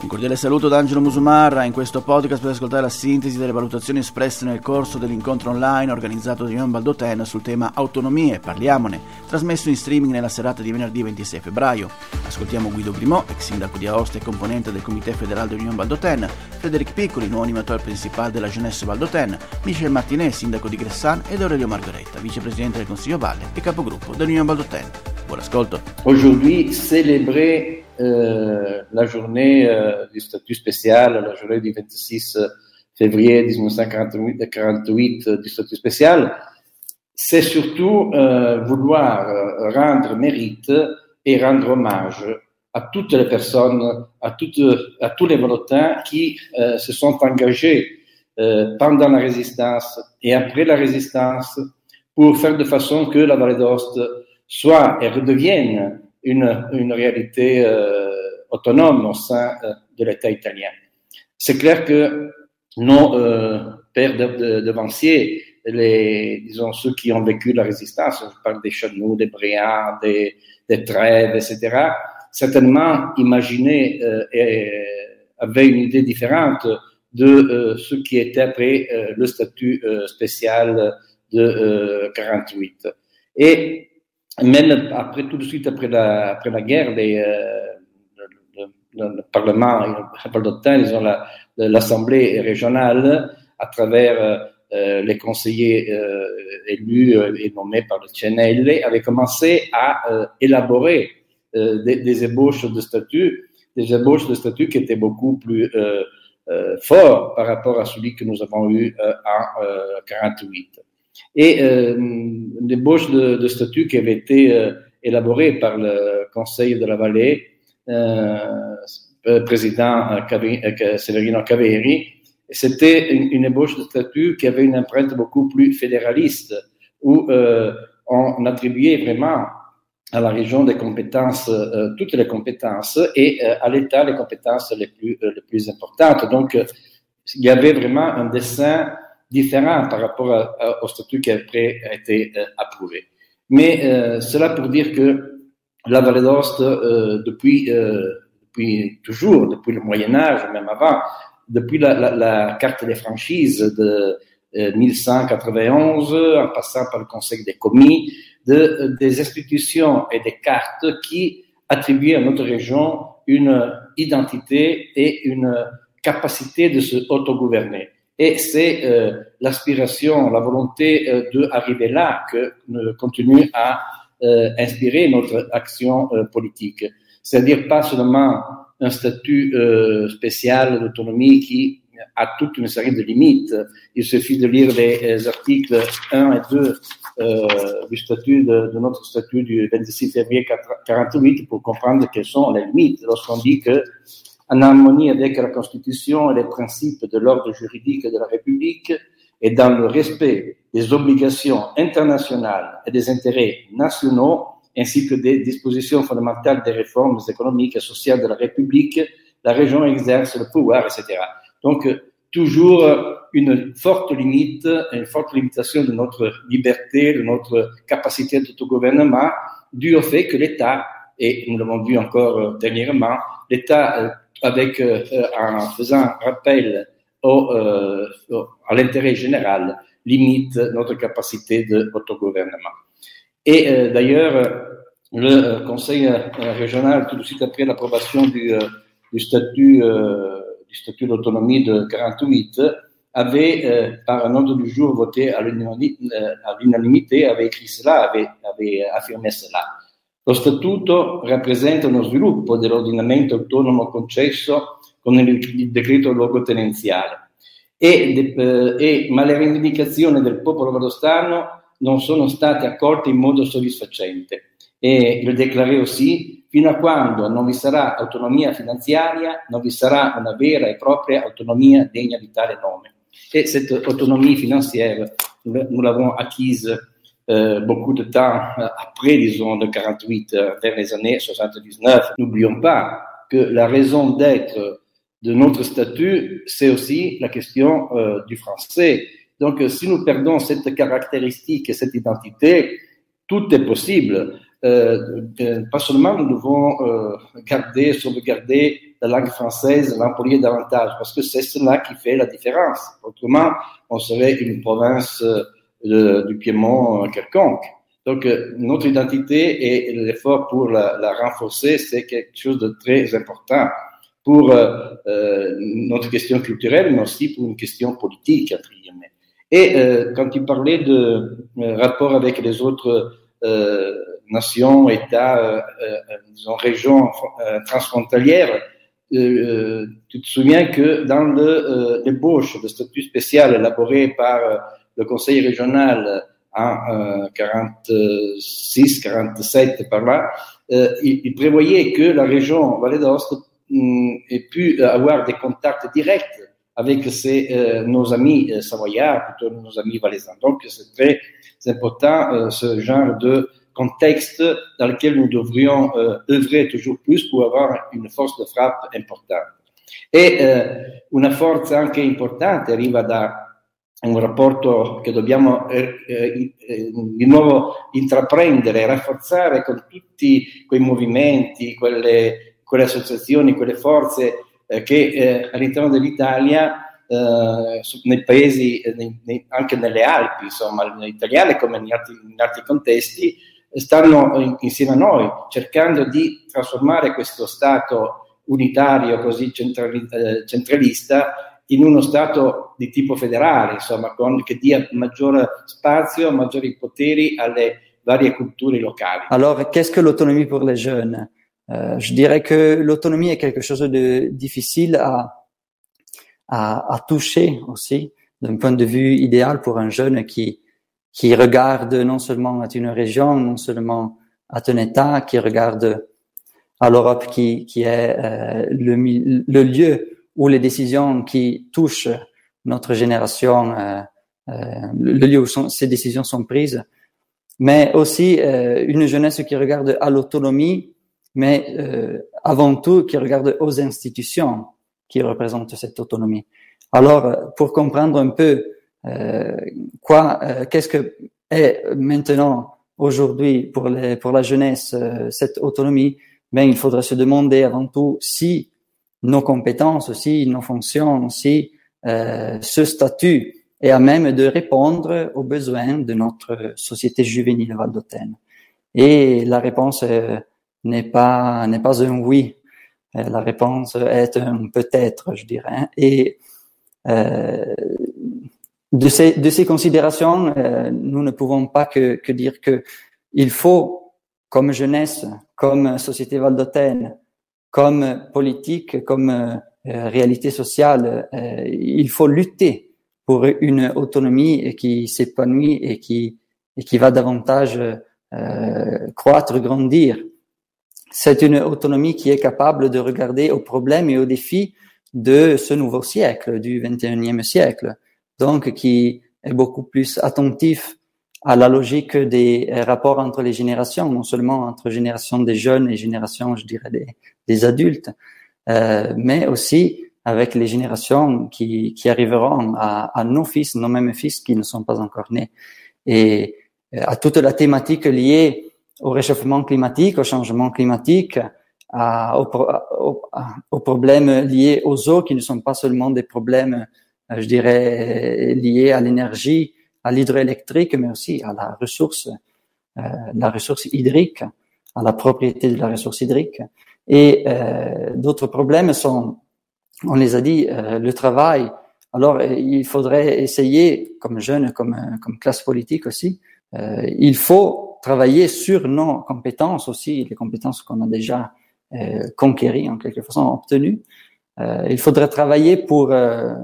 Un cordiale saluto da Angelo Musumarra in questo podcast per ascoltare la sintesi delle valutazioni espresse nel corso dell'incontro online organizzato da Union Baldoten sul tema Autonomie, parliamone, trasmesso in streaming nella serata di venerdì 26 febbraio. Ascoltiamo Guido Grimò, ex sindaco di Aosta e componente del Comité Federale de Union Baldoten, Frédéric Piccoli, nuovo animatore principale della Jeunesse Baldoten, Michel Martinet, sindaco di Gressan ed Aurelio Margaretta, vicepresidente del Consiglio Valle e capogruppo dell'Union Baldoten. Buon ascolto. Aujourd'hui, célébrer euh, la journée euh, du statut spécial, la journée du 26 février 1948 du statut spécial, c'est surtout euh, vouloir rendre mérite et rendre hommage à toutes les personnes, à, toutes, à tous les volontaires qui se sont engagés pendant la résistance et après la résistance pour faire de façon que la vallée d'Ost soit et redevienne une, une réalité euh, autonome au sein euh, de l'État italien. C'est clair que nos euh, pères de, devanciers, les, disons ceux qui ont vécu la résistance, je parle des Chanoux, des Briands, des, des Trèves, etc., certainement imaginaient euh, et avaient une idée différente de euh, ce qui était après euh, le statut spécial de 48. Et même après, tout de suite après la, après la guerre, les, euh, le, le, le, Parlement, disons l'Assemblée régionale, à travers euh, les conseillers euh, élus euh, et nommés par le CNL, avait commencé à euh, élaborer euh, des, des, ébauches de statut, des ébauches de statut qui étaient beaucoup plus forts par rapport à celui que nous avons eu en 48 et euh, l'ébauche de, statut qui avait été euh, élaborée par le Conseil de la Vallée, euh, euh président euh, Severino Caveri, c'était une, une, ébauche de statut qui avait une empreinte beaucoup plus fédéraliste, où on attribuait vraiment à la région des compétences, toutes les compétences, et à l'État les compétences les plus importantes. Donc, il y avait vraiment un dessin différent par rapport au statut qui a été euh, approuvé. Mais euh, cela pour dire que la Vallée d'Ost, euh, depuis, euh, depuis toujours, depuis le Moyen Âge, même avant, depuis la, la, la carte des franchises de 1191, en passant par le Conseil des commis, de, des institutions et des cartes qui attribuaient à notre région une identité et une capacité de se autogouverner. Et c'est euh, l'aspiration, la volonté euh, d'arriver là que euh, continue à inspirer notre action euh, politique. C'est-à-dire pas seulement un statut euh, spécial d'autonomie qui a toute une série de limites. Il suffit de lire les, articles 1 et 2 du statut de, de, notre statut du 26 février 48 pour comprendre quelles sont les limites lorsqu'on dit que en harmonie avec la Constitution et les principes de l'ordre juridique de la République et dans le respect des obligations internationales et des intérêts nationaux, ainsi que des dispositions fondamentales des réformes économiques et sociales de la République, la région exerce le pouvoir, etc. Donc, toujours une forte limite, une forte limitation de notre liberté, de notre capacité d'autogouvernement, dû au fait que l'État, et nous l'avons vu encore dernièrement, l'État euh, avec, euh, en faisant rappel au, euh, à l'intérêt général, limite notre capacité d'autogouvernement. Et euh, d'ailleurs, le Conseil régional, tout de suite après l'approbation du, statut, d'autonomie de 48, avait, par un ordre du jour voté à l'unanimité, avait écrit cela, avait affirmé cela. Lo Statuto rappresenta uno sviluppo dell'ordinamento autonomo concesso con il decreto logotenenziale, e, eh, e, ma le rivendicazioni del popolo valdostano non sono state accolte in modo soddisfacente e il declareo sì fino a quando non vi sarà autonomia finanziaria, non vi sarà una vera e propria autonomia degna di tale nome. E cette autonomie financière, nous l'avons acquise euh, beaucoup de temps euh, après, disons, de 48 euh, vers les années 79. N'oublions pas que la raison d'être de notre statut, c'est aussi la question euh, du français. Donc, si nous perdons cette caractéristique et cette identité, tout est possible. pas seulement nous devons garder, sauvegarder la langue française, l'employer davantage, parce que c'est cela qui fait la différence. Autrement, on serait une province du Piémont quelconque. Donc, notre identité et l'effort pour la, renforcer, c'est quelque chose de très important pour euh, euh, notre question culturelle, mais aussi pour une question politique, entre guillemets. Et euh, quand tu parlais de euh, rapport avec les autres euh, nations, États, disons, régions transfrontalières, tu te souviens que dans le débauche de statut spécial élaboré par le Conseil régional en 46, 47 par là, il, il, prévoyait que la région Vallée d'Ost et pu avoir des contacts directs avec euh, nos amis euh, savoyards, plutôt nos amis valaisans. Donc, c'est très important euh, ce genre de contexte dans lequel nous devrions œuvrer toujours plus pour avoir une force de frappe importante. E una forza anche importante arriva da un rapporto che dobbiamo eh, eh, di nuovo intraprendere, rafforzare con tutti quei movimenti, quelle quelle associazioni, quelle forze eh, che eh, all'interno dell'Italia, eh, nei paesi, eh, nei, nei, anche nelle Alpi, insomma, italiane come in altri, in altri contesti, stanno in, insieme a noi cercando di trasformare questo Stato unitario così centrali, eh, centralista in uno Stato di tipo federale, insomma, con, che dia maggiore spazio, maggiori poteri alle varie culture locali. Alors, qu'est-ce que l'autonomie pour les jeunes? Euh, je dirais que l'autonomie est quelque chose de difficile à, à, à toucher aussi d'un point de vue idéal pour un jeune qui, qui regarde non seulement à une région, non seulement à un État, qui regarde à l'Europe qui, qui est euh, le, le, lieu où les décisions qui touchent notre génération, euh, euh le lieu où ces décisions sont prises, mais aussi euh, une jeunesse qui regarde à l'autonomie mais euh, avant tout qui regarde aux institutions qui représentent cette autonomie. Alors, pour comprendre un peu euh, quoi, euh, qu'est-ce que est maintenant aujourd'hui pour les, pour la jeunesse cette autonomie, ben il faudrait se demander avant tout si nos compétences, si nos fonctions, si ce statut est à même de répondre aux besoins de notre société juvénile valdôtaine. Et la réponse est n'est pas n'est pas un oui. Euh, la réponse est un peut-être, je dirais. Et euh, de ces de ces considérations, euh, nous ne pouvons pas que, que dire que il faut, comme jeunesse, comme société valdôtaine, comme politique, comme euh, réalité sociale, euh, il faut lutter pour une autonomie qui s'épanouit et qui et qui va davantage croître, grandir c'est une autonomie qui est capable de regarder aux problèmes et aux défis de ce nouveau siècle, du 21e siècle. Donc, qui est beaucoup plus attentif à la logique des rapports entre les générations, non seulement entre générations des jeunes et générations, je dirais, des, adultes, euh, mais aussi avec les générations qui, qui arriveront à, à, nos fils, nos mêmes fils qui ne sont pas encore nés, et euh, à toute la thématique liée au réchauffement climatique, au changement climatique, à, aux, problèmes liés aux eaux qui ne sont pas seulement des problèmes, euh, je dirais, liés à l'énergie, à l'hydroélectrique, mais aussi à la ressource, euh, la ressource hydrique, à la propriété de la ressource hydrique. Et euh, d'autres problèmes sont, on les a dit, euh, le travail. Alors, il faudrait essayer, comme jeune, comme, comme classe politique aussi, il faut travailler sur nos compétences aussi, les compétences qu'on a déjà euh, conquéries en quelque façon, obtenues. Euh, il faudrait travailler pour euh,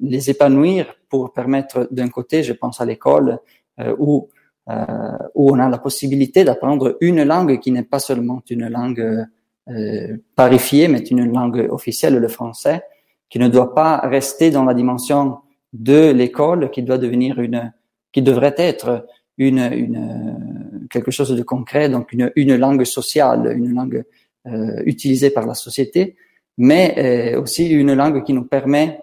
les épanouir, pour permettre d'un côté, je pense à l'école, euh, où, euh, où on a la possibilité d'apprendre une langue qui n'est pas seulement une langue parifiée, mais une langue officielle, le français, qui ne doit pas rester dans la dimension de l'école, qui doit devenir une, qui devrait être une, une, quelque chose de concret, donc une, une langue sociale, une langue euh, utilisée par la société, mais euh, aussi une langue qui nous permet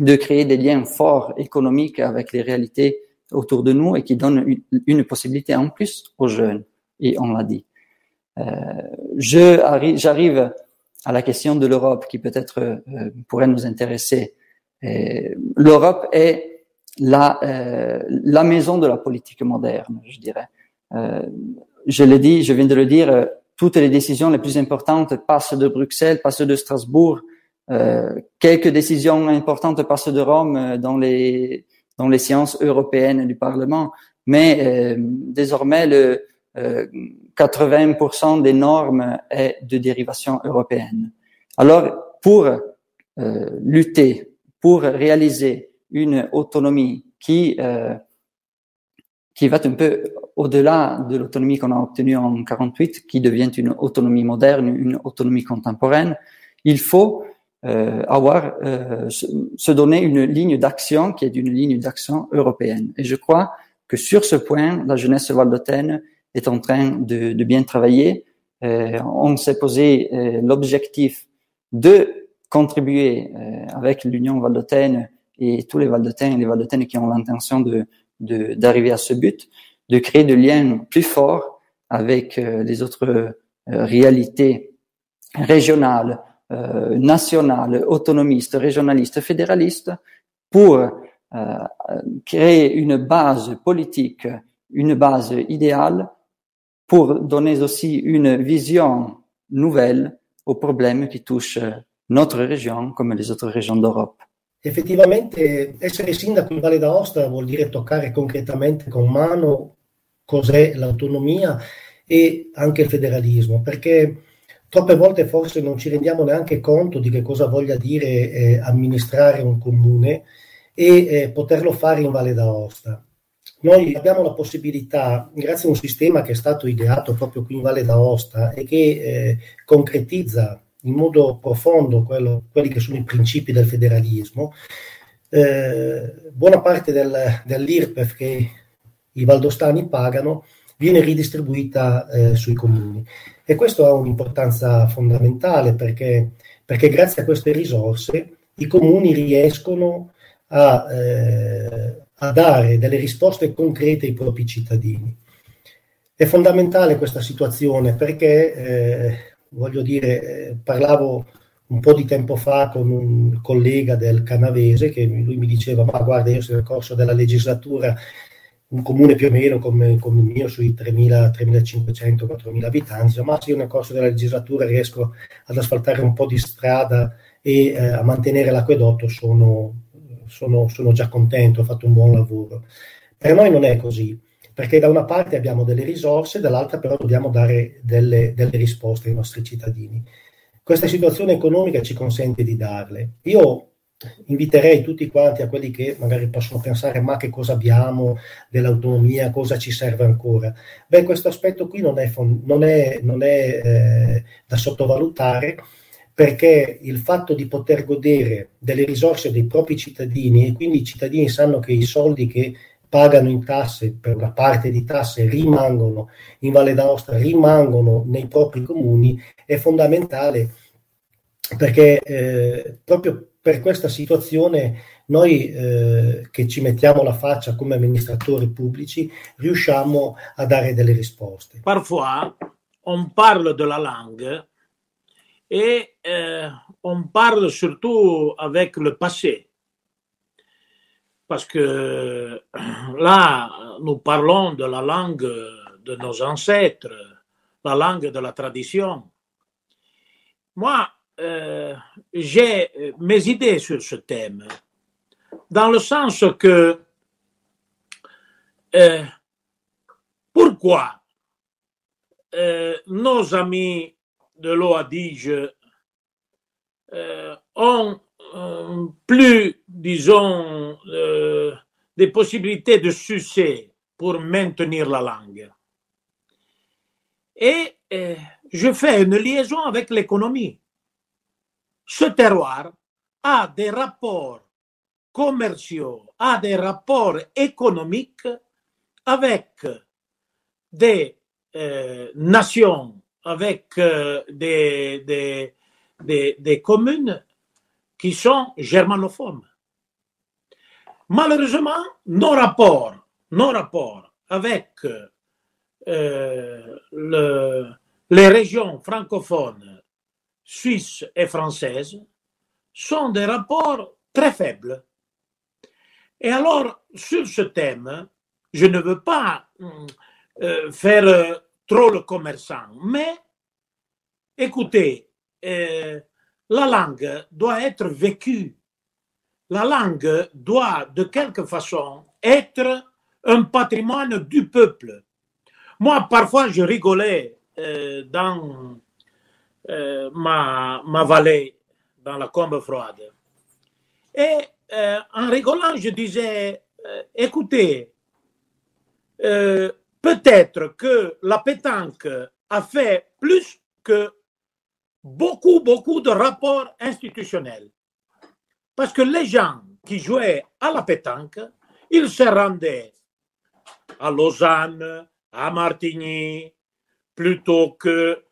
de créer des liens forts économiques avec les réalités autour de nous et qui donne une, possibilité en plus aux jeunes, et on l'a dit. j'arrive à la question de l'Europe qui peut-être pourrait nous intéresser. L'Europe est la, la maison de la politique moderne, je dirais. je l'ai dit, je viens de le dire, toutes les décisions les plus importantes passent de Bruxelles, passent de Strasbourg. Euh, quelques décisions importantes passent de Rome euh, dans les dans les séances européennes du Parlement, mais euh, désormais le 80% des normes est de dérivation européenne. Alors pour lutter, pour réaliser une autonomie qui qui va un peu au-delà de l'autonomie qu'on a obtenue en 48, qui devient une autonomie moderne, une autonomie contemporaine, il faut euh, avoir, euh, se, donner une ligne d'action qui est une ligne d'action européenne. Et je crois que sur ce point, la jeunesse valdôtaine est en train de, de bien travailler. Euh, on s'est posé euh, l'objectif de contribuer euh, avec l'Union valdotaine et tous les valdotains et les valdotaines qui ont l'intention de d'arriver à ce but, de créer des liens plus forts avec euh, les autres réalités régionales, euh, nationales, autonomistes, régionalistes, fédéralistes, pour créer une base politique, une base idéale, pour donner aussi une vision nouvelle aux problèmes qui touchent notre région comme les autres régions d'Europe. effettivamente essere sindaco in Valle d'Aosta vuol dire toccare concretamente con mano cos'è l'autonomia e anche il federalismo, perché troppe volte forse non ci rendiamo neanche conto di che cosa voglia dire eh, amministrare un comune e eh, poterlo fare in Valle d'Aosta. Noi abbiamo la possibilità, grazie a un sistema che è stato ideato proprio qui in Valle d'Aosta e che eh, concretizza in modo profondo quello, quelli che sono i principi del federalismo. Eh, buona parte del, dell'IRPEF che i valdostani pagano viene ridistribuita eh, sui comuni e questo ha un'importanza fondamentale perché, perché, grazie a queste risorse i comuni riescono a, eh, a dare delle risposte concrete ai propri cittadini. È fondamentale questa situazione perché eh, voglio dire, eh, parlavo un po' di tempo fa con un collega del Canavese che lui mi diceva ma guarda io nel corso della legislatura un comune più o meno come, come il mio sui 3.000, 3.500, 4.000 abitanti, ma se io nel corso della legislatura riesco ad asfaltare un po' di strada e eh, a mantenere l'acquedotto sono, sono, sono già contento, ho fatto un buon lavoro. Per noi non è così perché da una parte abbiamo delle risorse, dall'altra però dobbiamo dare delle, delle risposte ai nostri cittadini. Questa situazione economica ci consente di darle. Io inviterei tutti quanti a quelli che magari possono pensare ma che cosa abbiamo dell'autonomia, cosa ci serve ancora. Beh, questo aspetto qui non è, non è, non è eh, da sottovalutare perché il fatto di poter godere delle risorse dei propri cittadini e quindi i cittadini sanno che i soldi che pagano in tasse, per una parte di tasse rimangono in Valle d'Aosta, rimangono nei propri comuni, è fondamentale perché eh, proprio per questa situazione noi eh, che ci mettiamo la faccia come amministratori pubblici riusciamo a dare delle risposte. Parfois on parle de la langue et euh, on parle surtout avec le passé. parce que là, nous parlons de la langue de nos ancêtres, la langue de la tradition. Moi, euh, j'ai mes idées sur ce thème, dans le sens que euh, pourquoi euh, nos amis de l'OADIGE ont euh, plus, disons, euh, des possibilités de succès pour maintenir la langue. Et euh, je fais une liaison avec l'économie. Ce terroir a des rapports commerciaux, a des rapports économiques avec des nations, avec des, des, communes qui sont germanophones. Malheureusement, nos rapports, nos rapports avec euh, le, les régions francophones suisses et françaises sont des rapports très faibles. Et alors, sur ce thème, je ne veux pas euh, faire euh, trop le commerçant, mais écoutez, euh, la langue doit être vécue. La langue doit, de quelque façon, être un patrimoine du peuple. Moi, parfois, je rigolais dans euh, ma, ma vallée, dans la combe froide. Et euh, en rigolant, je disais, euh, écoutez, euh, peut-être que la pétanque a fait plus que beaucoup, beaucoup de rapports institutionnels. Parce que les gens qui jouaient à la pétanque, ils se rendaient à Lausanne, à Martigny, plutôt que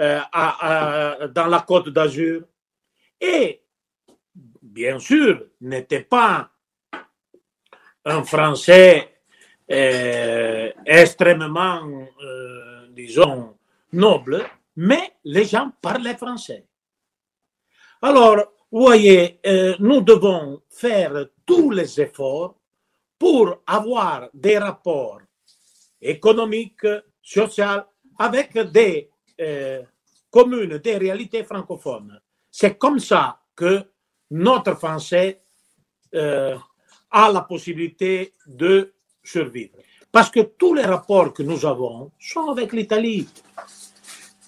euh, dans la Côte d'Azur. Et, bien sûr, n'était pas un Français euh, extrêmement, euh, disons, noble, mais les gens parlaient français. Alors, vous voyez, nous devons faire tous les efforts pour avoir des rapports économiques, sociaux, avec des euh, communes, des réalités francophones. C'est comme ça que notre français euh, a la possibilité de survivre. Parce que tous les rapports que nous avons sont avec l'Italie.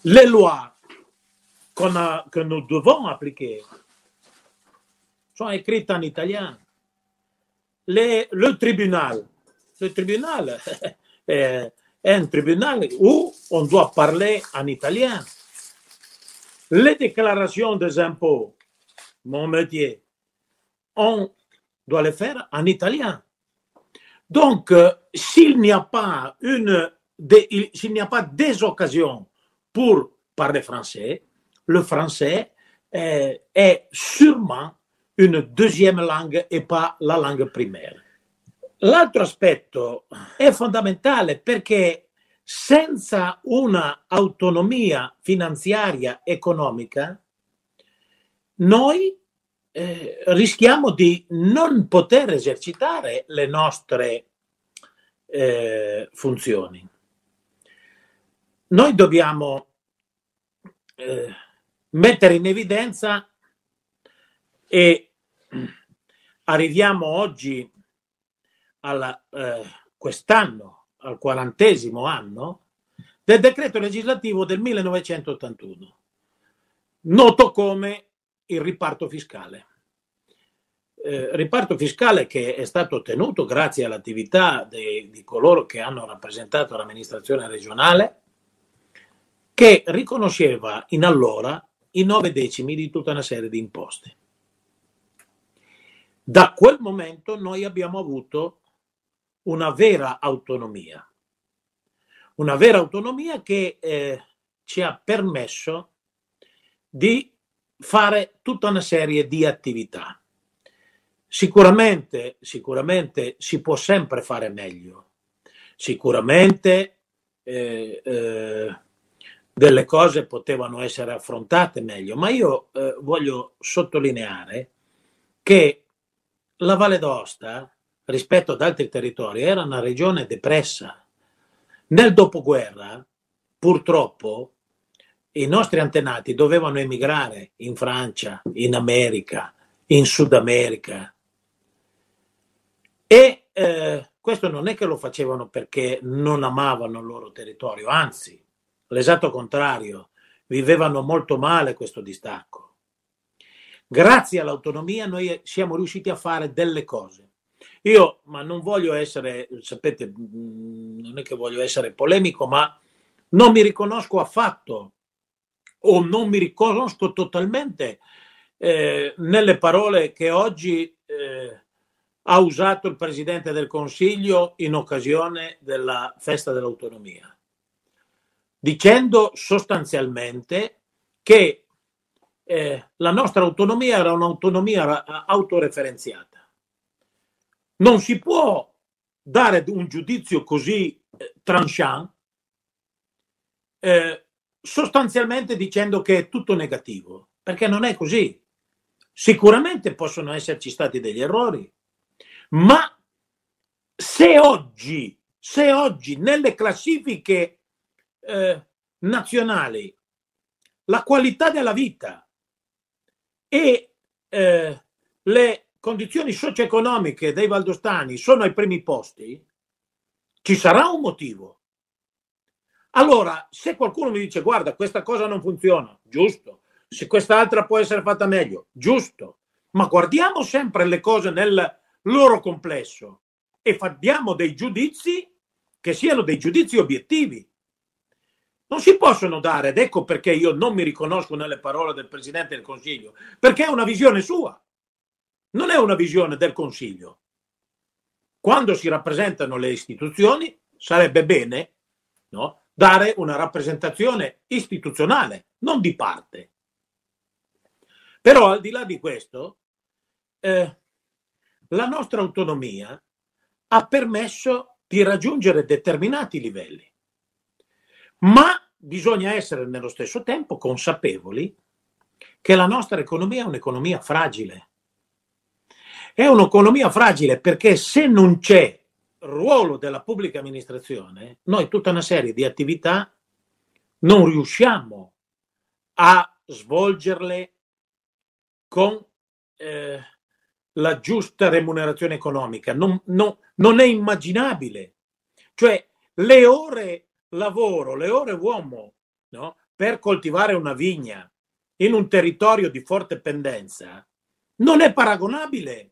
Les lois que nous devons appliquer sont écrites en italien. Le tribunal, le tribunal est est un tribunal où on doit parler en italien. Les déclarations des impôts, mon métier, on doit les faire en italien. Donc, euh, s'il n'y a pas une, s'il n'y a pas des occasions pour parler français, le français euh, est sûrement une deuxième langue et pas la langue primaire. L'altro aspetto è fondamentale perché senza una autonomia finanziaria economica noi eh, rischiamo di non poter esercitare le nostre eh, funzioni. Noi dobbiamo eh, mettere in evidenza e arriviamo oggi alla, eh, quest'anno, al quarantesimo anno, del decreto legislativo del 1981, noto come il riparto fiscale. Eh, riparto fiscale che è stato ottenuto grazie all'attività dei- di coloro che hanno rappresentato l'amministrazione regionale, che riconosceva in allora i nove decimi di tutta una serie di imposte. Da quel momento noi abbiamo avuto una vera autonomia, una vera autonomia che eh, ci ha permesso di fare tutta una serie di attività. Sicuramente, sicuramente si può sempre fare meglio, sicuramente eh, eh, delle cose potevano essere affrontate meglio, ma io eh, voglio sottolineare che la Valle d'Aosta, rispetto ad altri territori, era una regione depressa. Nel dopoguerra, purtroppo, i nostri antenati dovevano emigrare in Francia, in America, in Sud America. E eh, questo non è che lo facevano perché non amavano il loro territorio, anzi, l'esatto contrario, vivevano molto male questo distacco. Grazie all'autonomia noi siamo riusciti a fare delle cose. Io, ma non voglio essere, sapete, mh, non è che voglio essere polemico, ma non mi riconosco affatto o non mi riconosco totalmente eh, nelle parole che oggi eh, ha usato il Presidente del Consiglio in occasione della festa dell'autonomia, dicendo sostanzialmente che eh, la nostra autonomia era un'autonomia autoreferenziata. Non si può dare un giudizio così eh, tranchant eh, sostanzialmente dicendo che è tutto negativo, perché non è così. Sicuramente possono esserci stati degli errori, ma se oggi, se oggi nelle classifiche eh, nazionali la qualità della vita e eh, le condizioni socio-economiche dei valdostani sono ai primi posti, ci sarà un motivo. Allora, se qualcuno mi dice guarda, questa cosa non funziona, giusto, se quest'altra può essere fatta meglio, giusto, ma guardiamo sempre le cose nel loro complesso e facciamo dei giudizi che siano dei giudizi obiettivi. Non si possono dare, ed ecco perché io non mi riconosco nelle parole del Presidente del Consiglio, perché è una visione sua, non è una visione del Consiglio. Quando si rappresentano le istituzioni, sarebbe bene no, dare una rappresentazione istituzionale, non di parte. Però al di là di questo, eh, la nostra autonomia ha permesso di raggiungere determinati livelli, ma bisogna essere nello stesso tempo consapevoli che la nostra economia è un'economia fragile. È un'economia fragile perché se non c'è ruolo della pubblica amministrazione, noi tutta una serie di attività non riusciamo a svolgerle con eh, la giusta remunerazione economica. Non, non, non è immaginabile. Cioè, le ore lavoro, le ore uomo no? per coltivare una vigna in un territorio di forte pendenza non è paragonabile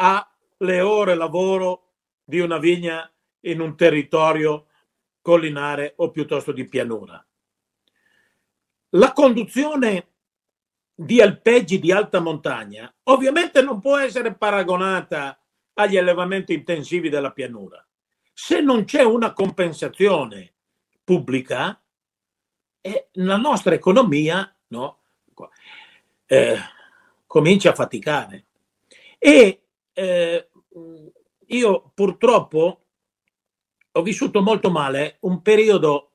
alle ore lavoro di una vigna in un territorio collinare o piuttosto di pianura. La conduzione di alpeggi di alta montagna ovviamente non può essere paragonata agli allevamenti intensivi della pianura. Se non c'è una compensazione pubblica, eh, la nostra economia no, eh, comincia a faticare. E eh, io purtroppo ho vissuto molto male un periodo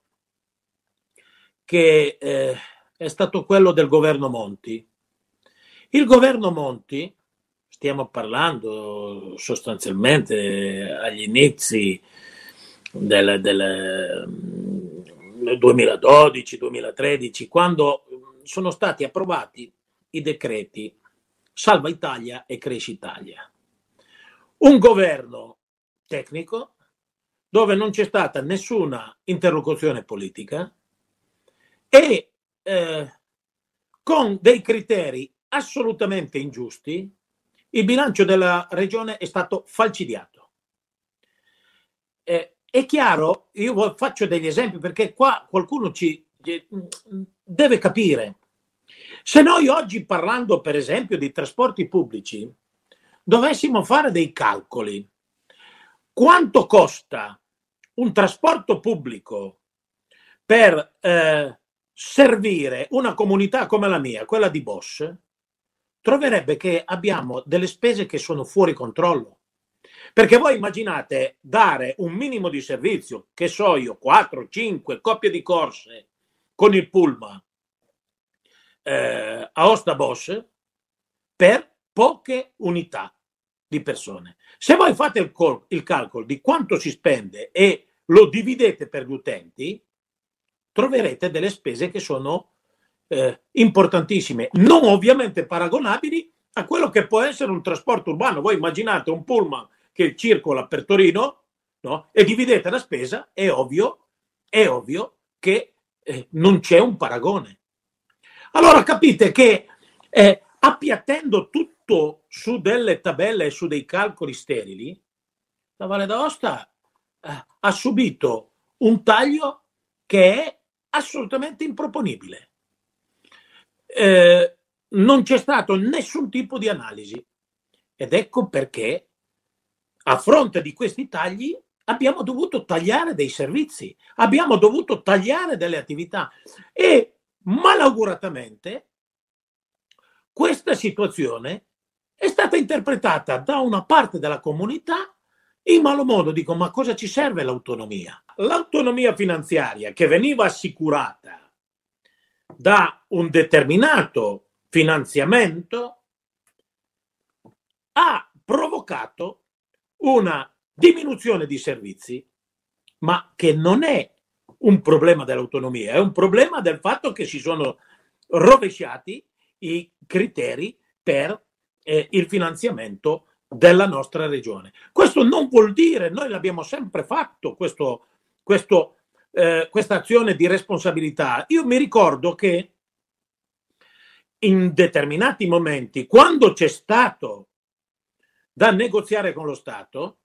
che eh, è stato quello del governo Monti. Il governo Monti, stiamo parlando sostanzialmente agli inizi del, del 2012-2013, quando sono stati approvati i decreti Salva Italia e Cresci Italia. Un governo tecnico dove non c'è stata nessuna interlocuzione politica e eh, con dei criteri assolutamente ingiusti, il bilancio della regione è stato falcidiato. Eh, è chiaro, io faccio degli esempi perché qua qualcuno ci deve capire. Se noi oggi parlando per esempio di trasporti pubblici dovessimo fare dei calcoli, quanto costa un trasporto pubblico per eh, servire una comunità come la mia, quella di Bosch, troverebbe che abbiamo delle spese che sono fuori controllo. Perché voi immaginate dare un minimo di servizio, che so io, 4, 5 coppie di corse con il Pullman eh, a Osta Bosch per poche unità di persone. Se voi fate il, col- il calcolo di quanto si spende e lo dividete per gli utenti, troverete delle spese che sono eh, importantissime, non ovviamente paragonabili a quello che può essere un trasporto urbano. Voi immaginate un pullman che circola per Torino no? e dividete la spesa, è ovvio, è ovvio che eh, non c'è un paragone. Allora capite che eh, appiattendo tutto su delle tabelle e su dei calcoli sterili, la Valle d'Aosta eh, ha subito un taglio che è assolutamente improponibile. Eh, non c'è stato nessun tipo di analisi ed ecco perché a fronte di questi tagli abbiamo dovuto tagliare dei servizi, abbiamo dovuto tagliare delle attività e malauguratamente questa situazione è stata interpretata da una parte della comunità in malo modo dico, ma cosa ci serve l'autonomia? L'autonomia finanziaria che veniva assicurata da un determinato finanziamento ha provocato una diminuzione di servizi, ma che non è un problema dell'autonomia, è un problema del fatto che si sono rovesciati i criteri per eh, il finanziamento della nostra regione. Questo non vuol dire, noi l'abbiamo sempre fatto, questo, questo, eh, questa azione di responsabilità. Io mi ricordo che in determinati momenti, quando c'è stato da negoziare con lo Stato,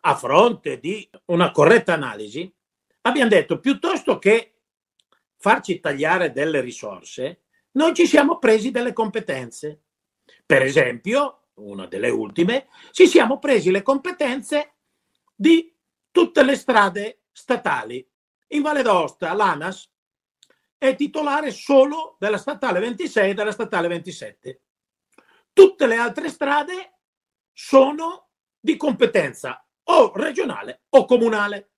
a fronte di una corretta analisi, abbiamo detto piuttosto che farci tagliare delle risorse, noi ci siamo presi delle competenze. Per esempio, una delle ultime, ci siamo presi le competenze di tutte le strade statali. In Valle d'Aosta l'ANAS è titolare solo della statale 26 e della statale 27. Tutte le altre strade sono di competenza o regionale o comunale.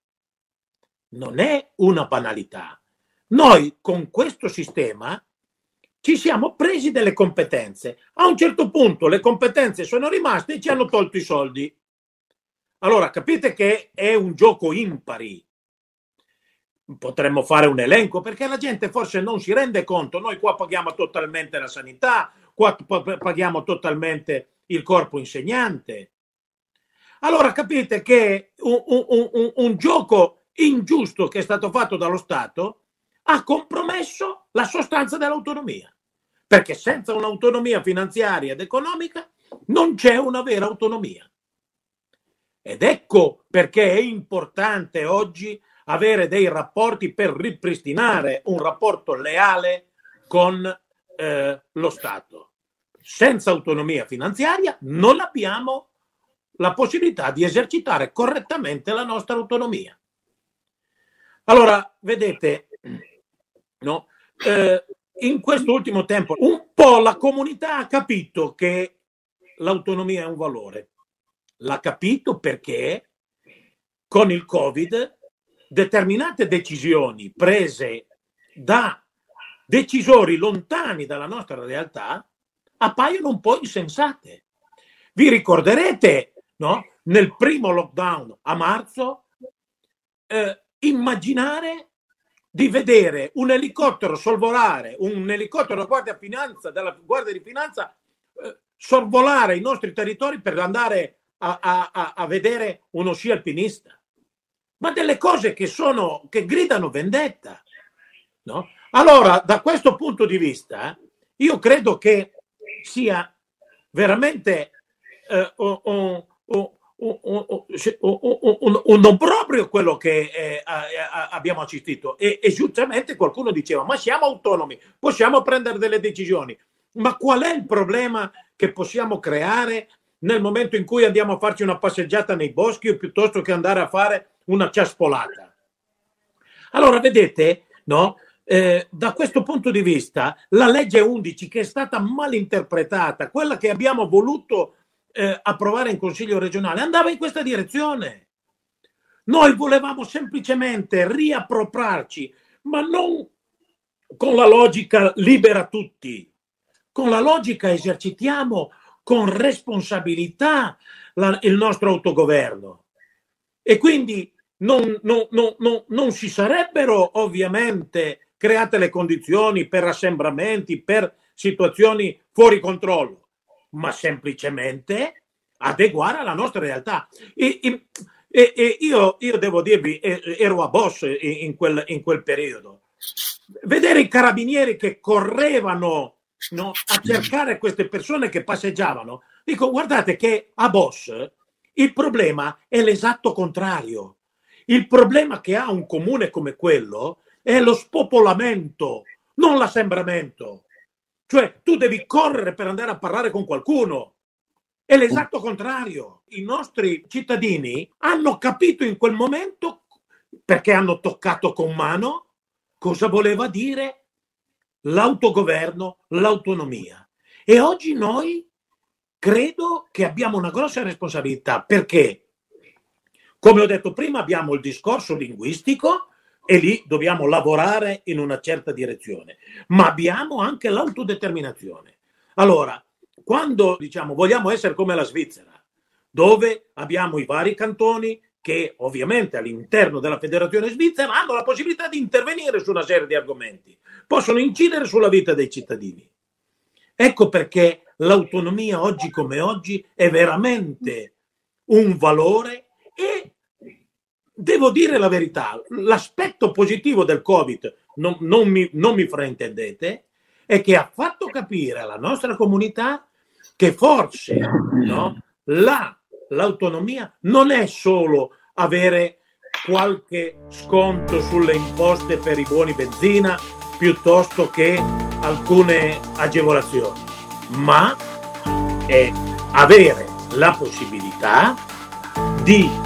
Non è una banalità. Noi con questo sistema ci siamo presi delle competenze. A un certo punto le competenze sono rimaste e ci hanno tolto i soldi. Allora capite che è un gioco impari. Potremmo fare un elenco perché la gente forse non si rende conto. Noi qua paghiamo totalmente la sanità, qua paghiamo totalmente il corpo insegnante, allora capite che un, un, un, un gioco ingiusto che è stato fatto dallo Stato ha compromesso la sostanza dell'autonomia, perché senza un'autonomia finanziaria ed economica non c'è una vera autonomia. Ed ecco perché è importante oggi avere dei rapporti per ripristinare un rapporto leale con eh, lo Stato. Senza autonomia finanziaria non abbiamo la possibilità di esercitare correttamente la nostra autonomia. Allora, vedete, no? eh, in questo ultimo tempo un po' la comunità ha capito che l'autonomia è un valore. L'ha capito perché con il Covid determinate decisioni prese da decisori lontani dalla nostra realtà appaiono un po' insensate. Vi ricorderete no? nel primo lockdown a marzo, eh, immaginare di vedere un elicottero sorvolare, un elicottero della Guardia, Finanza, della Guardia di Finanza eh, sorvolare i nostri territori per andare a, a, a, vedere uno sci alpinista. Ma delle cose che sono, che gridano vendetta. No? Allora, da questo punto di vista, io credo che sia veramente eh, un, o, o, o, non proprio quello che eh, abbiamo assistito. E, e giustamente qualcuno diceva: Ma siamo autonomi, possiamo prendere delle decisioni. Ma qual è il problema che possiamo creare nel momento in cui andiamo a farci una passeggiata nei boschi piuttosto che andare a fare una ciaspolata? Allora, vedete, no? Eh, da questo punto di vista, la legge 11 che è stata mal interpretata, quella che abbiamo voluto eh, approvare in Consiglio regionale andava in questa direzione. Noi volevamo semplicemente riappropriarci, ma non con la logica libera tutti, con la logica esercitiamo con responsabilità la, il nostro autogoverno. E quindi non, non, non, non, si sarebbero ovviamente create le condizioni per assembramenti, per situazioni fuori controllo ma semplicemente adeguare alla nostra realtà. E, e, e io, io, devo dirvi, ero a Boss in quel, in quel periodo. Vedere i carabinieri che correvano no, a cercare queste persone che passeggiavano, dico guardate che a Boss il problema è l'esatto contrario. Il problema che ha un comune come quello è lo spopolamento, non l'assembramento. Cioè, tu devi correre per andare a parlare con qualcuno. È l'esatto contrario. I nostri cittadini hanno capito in quel momento, perché hanno toccato con mano, cosa voleva dire l'autogoverno, l'autonomia. E oggi noi credo che abbiamo una grossa responsabilità perché Come ho detto prima, abbiamo il discorso linguistico e lì dobbiamo lavorare in una certa direzione, ma abbiamo anche l'autodeterminazione. Allora, quando diciamo vogliamo essere come la Svizzera, dove abbiamo i vari cantoni che ovviamente all'interno della federazione svizzera hanno la possibilità di intervenire su una serie di argomenti, possono incidere sulla vita dei cittadini. Ecco perché l'autonomia oggi come oggi è veramente un valore e devo dire la verità, l'aspetto positivo del Covid, non, non, mi, non mi fraintendete, è che ha fatto capire alla nostra comunità che forse no, la, l'autonomia non è solo avere qualche sconto sulle imposte per i buoni benzina piuttosto che alcune agevolazioni, ma è avere la possibilità di